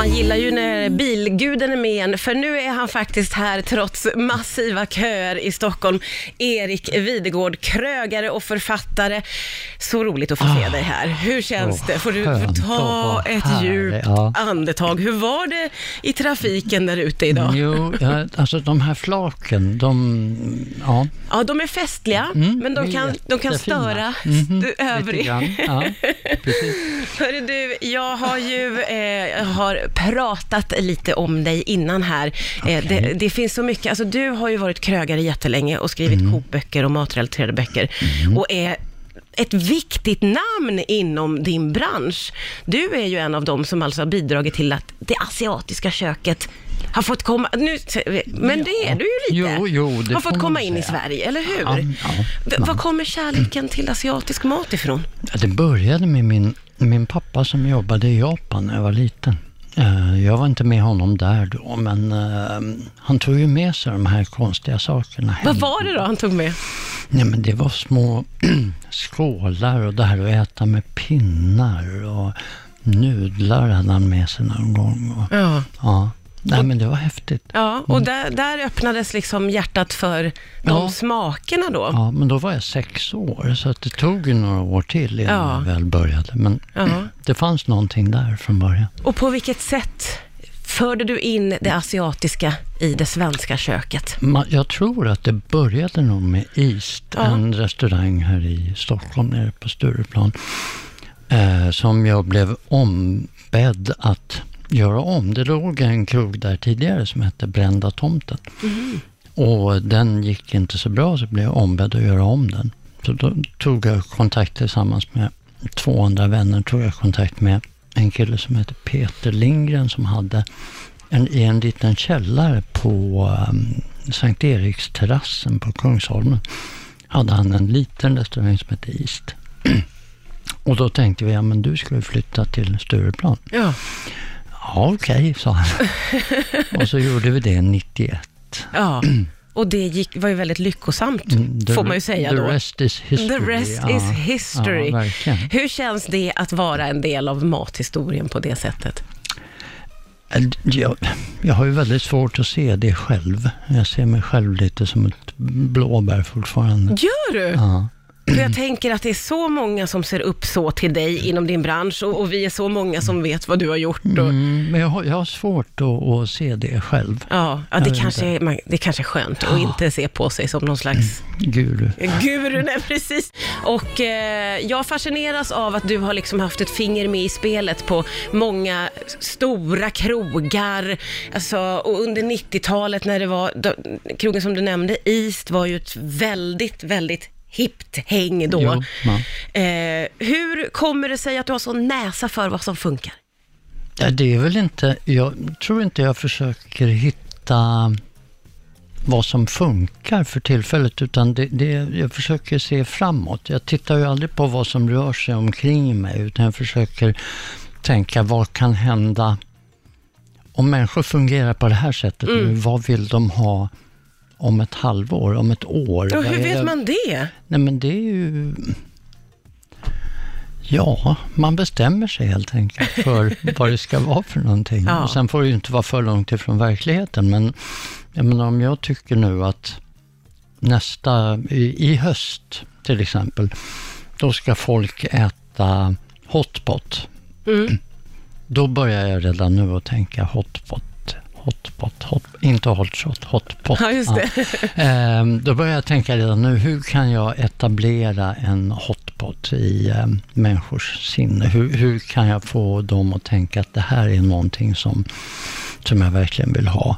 Man gillar ju när bilguden är med en, för nu är han faktiskt här trots massiva köer i Stockholm. Erik Videgård, krögare och författare. Så roligt att få se Ah, dig här. Hur känns det? Får du får ta ett djupt andetag? Hur var det i trafiken där ute idag? Jo, ja, alltså de här flaken, de, ja. Ja, de är festliga, Mm, men de kan, de kan störa Mhm, st- övrig. Ja, precis. Hörru du, jag har ju eh, har pratat lite om dig innan här. Eh, det, det finns så mycket, alltså du har ju varit krögare jättelänge och skrivit Mm. kokböcker och matrelaterade böcker och är ett viktigt namn inom din bransch. Du är ju en av dem som alltså har bidragit till att det asiatiska köket har fått komma, nu, men det är du ju lite. Jo, jo, det har fått komma in i säga. Sverige, eller hur? Ja, ja, ja. Var kommer kärleken till asiatisk mat ifrån? Ja, Det började med min, min pappa som jobbade i Japan när jag var liten. Eh, Jag var inte med honom där då, men eh, han tog ju med sig de här konstiga sakerna hem. Vad var det då han tog med? Nej, men det var små skålar och det här att äta med pinnar och nudlar hade han med sig någon gång. Och, Ja. ja. Nej, men det var häftigt. Ja, och där, där öppnades liksom hjärtat för de Ja. smakerna då. Ja, men då var jag sex år, så att det tog ju några år till innan Ja. jag väl började. Men Ja. det fanns någonting där från början. Och på vilket sätt förde du in det asiatiska i det svenska köket? Jag tror att det började nog med East, en restaurang här i Stockholm, nere på Stureplan, eh, som jag blev ombedd att göra om. Det låg en krog där tidigare som hette Brända tomten. Och den gick inte så bra, så blev jag ombedd att göra om den. Så då tog jag kontakt tillsammans med två andra vänner, tog jag kontakt med en kille som heter Peter Lindgren som hade en, i en liten källare på um, Sankt Eriksterrassen på Kungsholmen hade han en liten restaurang som hette East. Och då tänkte vi, ja men du ska ju flytta till Stureplan. Ja. Ja okej, sa han. och så gjorde vi det 91. ja. Och det gick, var ju väldigt lyckosamt, Mm, the- får man ju säga the då. rest is history. The rest Ja, is history. Ja. Hur känns det att vara en del av mathistorien på det sättet? Jag, jag har ju väldigt svårt att se det själv. Jag ser mig själv lite som ett blåbär fortfarande. Gör du? Ja. För jag tänker att det är så många som ser upp så till dig inom din bransch och, och vi är så många som vet vad du har gjort. Och, Mm, men jag har, jag har svårt att, att se det själv. Ja, ja det, kanske är, man, det kanske är skönt att inte se på sig som någon slags Guru. guru. Nej, precis. Och eh, jag fascineras av att du har liksom haft ett finger med i spelet på många stora krogar. Alltså, och under 90-talet när det var, då, krogen som du nämnde, East var ju ett väldigt, väldigt hippt häng då. Jo. Eh, hur kommer det sig att du har sån näsa för vad som funkar? Ja, det är väl inte, jag tror inte jag försöker hitta vad som funkar för tillfället, utan det, det, jag försöker se framåt. Jag tittar ju aldrig på vad som rör sig omkring mig, utan jag försöker tänka vad kan hända om människor fungerar på det här sättet Mm. nu, vad vill de ha om ett halvår, om ett år? Vad hur vet det- man det? Nej men det är ju... Ja, man bestämmer sig helt enkelt för vad det ska vara för någonting. Ja. Och sen får det ju inte vara för långt ifrån verkligheten. Men jag menar, om jag tycker nu att nästa, i, i höst till exempel, då ska folk äta hotpot. Mm. Då börjar jag redan nu att tänka hotpot. Hotpot, hot, inte hot shot, hotpot. Ja, just det. Ehm, då börjar jag tänka redan nu, hur kan jag etablera en hotpot i um, människors sinne? Hur, hur kan jag få dem att tänka att det här är någonting som, som jag verkligen vill ha?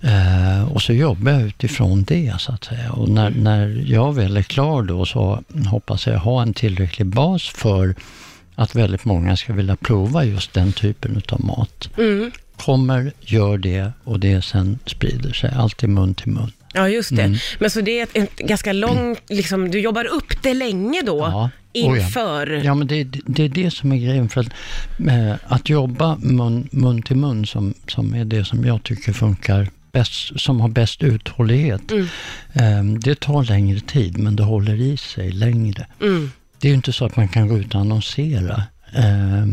Eh, och så jobbar jag utifrån det, så att säga. Och när, när jag väl är klar då så hoppas jag ha en tillräcklig bas för att väldigt många ska vilja prova just den typen av mat. Mm. Kommer, gör det och det sen sprider sig, alltid mun till mun. Ja, just det. Mm. Men så det är ett, ett ganska långt, liksom, du jobbar upp det länge då, Ja. Oh ja. inför... Ja, men det, det är det som är grejen. För att, eh, att jobba mun, mun till mun, som, som är det som jag tycker funkar bäst, som har bäst uthållighet, Mm. eh, det tar längre tid, men det håller i sig längre. Mm. Det är ju inte så att man kan gå ut och annonsera eh,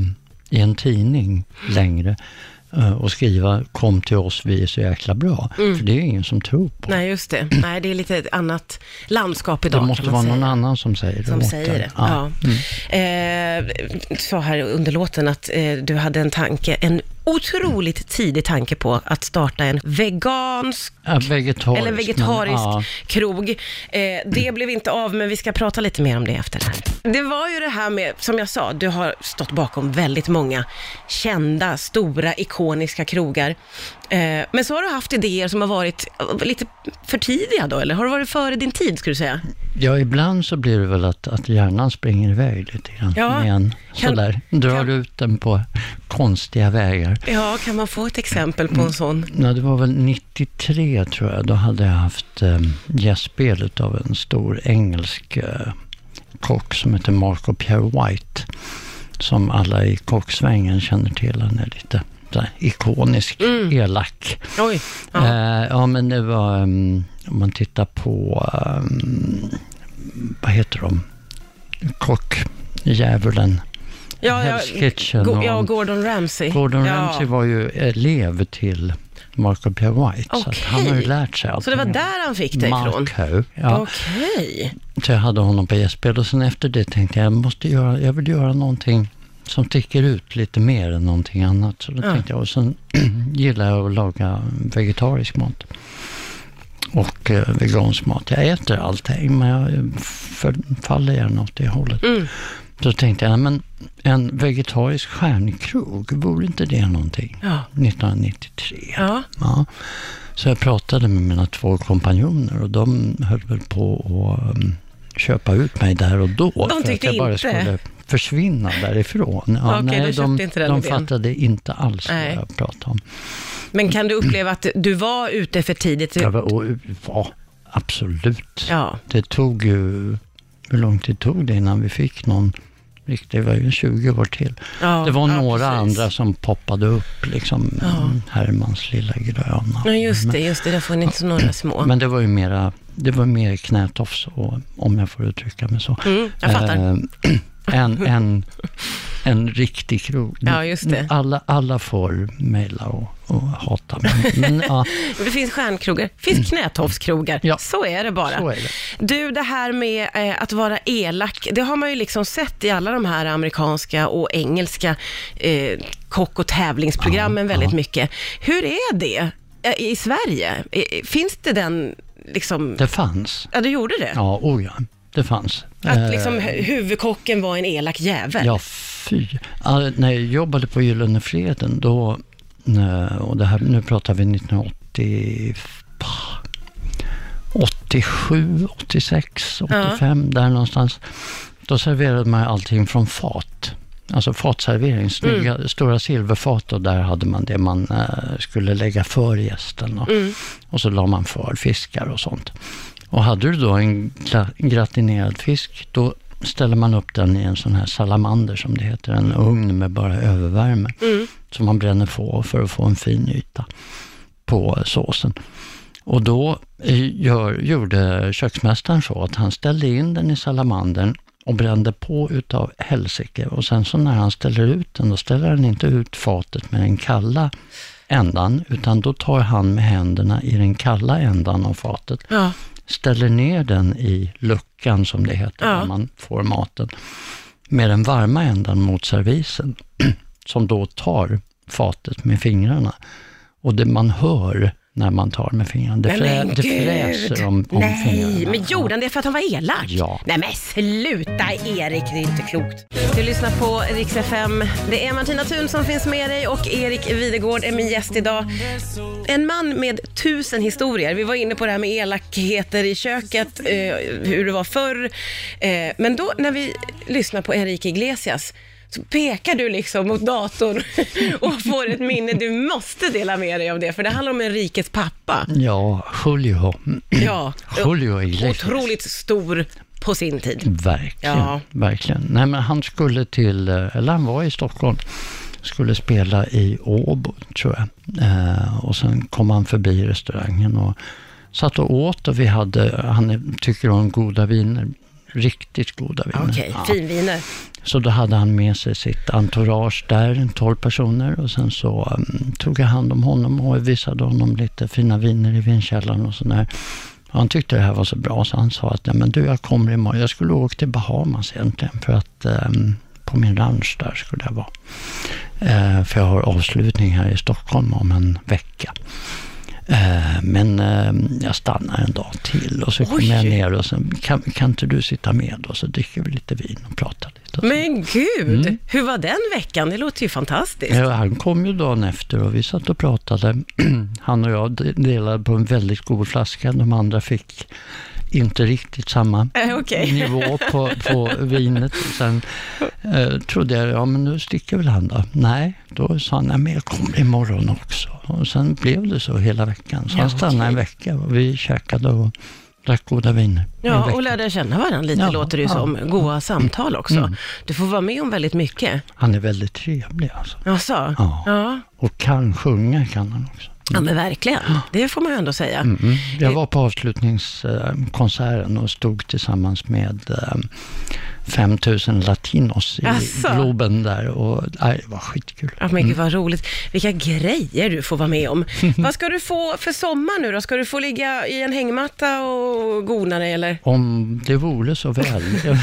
i en tidning längre. Eh, och skriva kom till oss, vi är så jäkla bra. För det är ingen som tror på. Nej, just det. Nej, det är lite ett annat landskap idag. det måste vara säga. någon annan som säger det som säger det. Ja. Mm. Eh, du sa här under låten att eh, du hade en tanke, en otroligt tidig tanke på att starta en vegansk Ja, eller vegetarisk Men, ja, krog. Eh, det blev inte av, men vi ska prata lite mer om det efter det här. Det var ju det här med, som jag sa, du har stått bakom väldigt många kända, stora, ikoniska krogar. Eh, men så har du haft idéer som har varit eh, lite för tidiga då, eller har det varit före din tid, skulle du säga? ja, ibland så blir det väl att, att hjärnan springer iväg lite grann. Ja, med en, kan- sådär, drar kan- ut den på konstiga vägar. Ja, kan man få ett exempel Mm. på en sån? Ja, det var väl 93 tror jag. Då hade jag haft eh, gästspel av en stor engelsk eh, kock som heter Marco Pierre White. Som alla i kocksvängen känner till. Han är lite så här, ikonisk, elak. Oj. Ja. Eh, ja, men det var, um, om man tittar på, um, vad heter de? Kockdjävulen. Ja, ja, Hell's Kitchen och- ja, Gordon Ramsay. Gordon ja. Ramsay var ju elev till Marco Pierre White. Så att Okej. han har ju lärt sig allt. Så det var där han fick dig ifrån? Marco, ja. Okej. Så jag hade honom på gästspel och sen efter det tänkte jag, jag, måste göra, jag vill göra någonting som sticker ut lite mer än någonting annat. Så då Ja. tänkte jag, och sen gillar jag att laga vegetarisk mat. Och eh, vegansk mat. Jag äter allting, men jag faller gärna åt det hållet. Mm. Så tänkte jag, men en vegetarisk stjärnkrog, vore inte det någonting? Ja. 1993. Ja. Ja. Så jag pratade med mina två kompanjoner och de höll väl på att um, köpa ut mig där och då. för att tyckte jag bara inte. skulle försvinna därifrån. Ja, de köpte de, inte de fattade inte alls Nej. vad jag pratade om. Men kan du uppleva att du var ute för tidigt? Jag var, ja, absolut. Ja. Det tog ju, hur lång tid tog det innan vi fick någon riktigt, det var ju 20 år till. ja det var ja, några precis. andra som poppade upp, liksom Ja. Hermans lilla gröna. Ja, just det, just det. Det får ni inte några små. Men det var ju mera, det var mer knätofs, och, om jag får uttrycka mig så. Mm, jag fattar. Eh, en, en, en riktig krog. Ja, just det. Alla, alla får mejla och, och hata mig. Men ja, Det finns stjärnkrogar, det finns knätofskrogar. Ja. Så är det bara. är det. Du, det här med eh, att vara elak, det har man ju liksom sett i alla de här amerikanska och engelska eh, kock och tävlingsprogrammen Ja, väldigt ja. mycket. Hur är det eh, i Sverige? Eh, Finns det den, liksom, Det fanns. ja du gjorde det? Ja, oh ja, det fanns. Att Eh, liksom hu- huvudkocken var en elak jävel? Ja, fy. Ja, när jag jobbade på Gyllene Freden, då, eh, och det här, nu pratar vi 1980, 87, 86, 85, där någonstans. Då serverade man allting från fat. Alltså fatservering, snygga, stora silverfat och där hade man det man eh, skulle lägga för gästen. Och, Mm. och så la man för fiskar och sånt. Och hade du då en gratinerad fisk, då ställer man upp den i en sån här salamander som det heter, en ugn med bara övervärme. Mm. Som man bränner på för att få en fin yta på såsen. Och då eh, gör, gjorde köksmästaren så att han ställde in den i salamandern och brände på utav helsike. Och sen så när han ställer ut den, då ställer han inte ut fatet med den kalla ändan, utan då tar han med händerna i den kalla ändan av fatet, Ja. Ställer ner den i luckan som det heter, Ja. man får maten, med den varma ändan mot servisen, som då tar fatet med fingrarna. Och det man hör när man tar med fingrarna, det, Nej, frä, men det fräser om, om Nej, fingrarna. men gjorde han det för att han var elak? Ja. Nej men sluta Erik, det är inte klokt. Du lyssnar på Rix FM. Det är Martina Thun som finns med dig och Erik Videgård är min gäst idag. En man med tusen historier. Vi var inne på det här med elakheter i köket, eh, hur det var förr. Eh, men då när vi lyssnar på Enrique Iglesias så pekar du liksom mot datorn och får ett minne. Du måste dela med dig av det, för det handlar om Enriques pappa. Ja, Julio. Ja, Julio Iglesias. otroligt stor på sin tid. Verkligen, Ja. verkligen. Nej, men han skulle till, eh, eller han var i Stockholm, skulle spela i Åbo, tror jag. Eh, och sen kom han förbi restaurangen och satt och åt och vi hade, han tycker om goda viner, Riktigt goda viner. Okej, Ja. finviner. Så då hade han med sig sitt entourage där, 12 personer. Och sen så um, tog jag hand om honom och visade honom lite fina viner i vinkällaren och sådär. Han tyckte det här var så bra så han sa att Nej, men du, jag kommer imorgon. Jag skulle åka till Bahamas egentligen för att um, på min ranch där skulle jag vara. Eh, för jag har avslutning här i Stockholm om en vecka. Eh, men eh, jag stannar en dag till och så kommer jag ner och sen kan, kan inte du sitta med och så dricker vi lite vin och pratar lite. så. Men gud, Mm. hur var den veckan? Det låter ju fantastiskt. Ja, han kom ju dagen efter och vi satt och pratade. Han och jag de- delade på en väldigt god flaska. De andra fick inte riktigt samma Eh, okej. nivå på, på vinet. Sen eh, trodde jag, ja men nu sticker väl han då. Nej, då sa han, nej men jag kommer imorgon också. Och sen blev det så hela veckan. Så Ja, han stannade en okej. vecka och vi käkade och drack goda viner. en Ja, och lärde känna varandra lite, Ja, låter det ju ja. som. Goa samtal också. Mm. Du får vara med om väldigt mycket. Han är väldigt trevlig alltså. Jaså? Ja. Ja. Och kan sjunga kan han också. Ja, men verkligen. Det får man ju ändå säga. Mm. Jag var på avslutningskonserten och stod tillsammans med eh, 5000 latinos i Asså? Globen där och nej, det var skitkul. Ja, men gud vad roligt. Vilka grejer du får vara med om. vad ska du få för sommar nu då? Ska du få ligga i en hängmatta och gona dig eller? Om det vore så väl. Jag,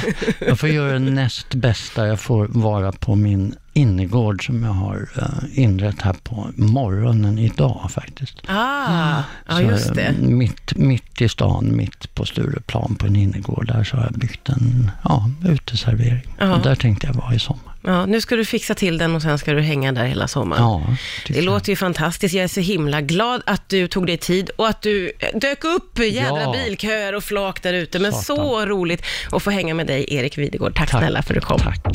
jag får göra det näst bästa. Jag får vara på min innergård som jag har eh, inrett här på morgonen idag faktiskt. Ah, ja just det. eh, Mitt, mitt i stan, mitt på Stureplan på en innergård där så har jag byggt en ja, uteservering. Ja. Och där tänkte jag vara i sommar. Ja, nu ska du fixa till den och sen ska du hänga där hela sommaren. Ja, Det jag. låter ju fantastiskt. Jag är så himla glad att du tog dig tid och att du dök upp i jädra Ja. bilköer och flak där ute. Men Satan. så roligt att få hänga med dig, Erik Videgård. Tack, Tack. snälla för att du kom. Tack.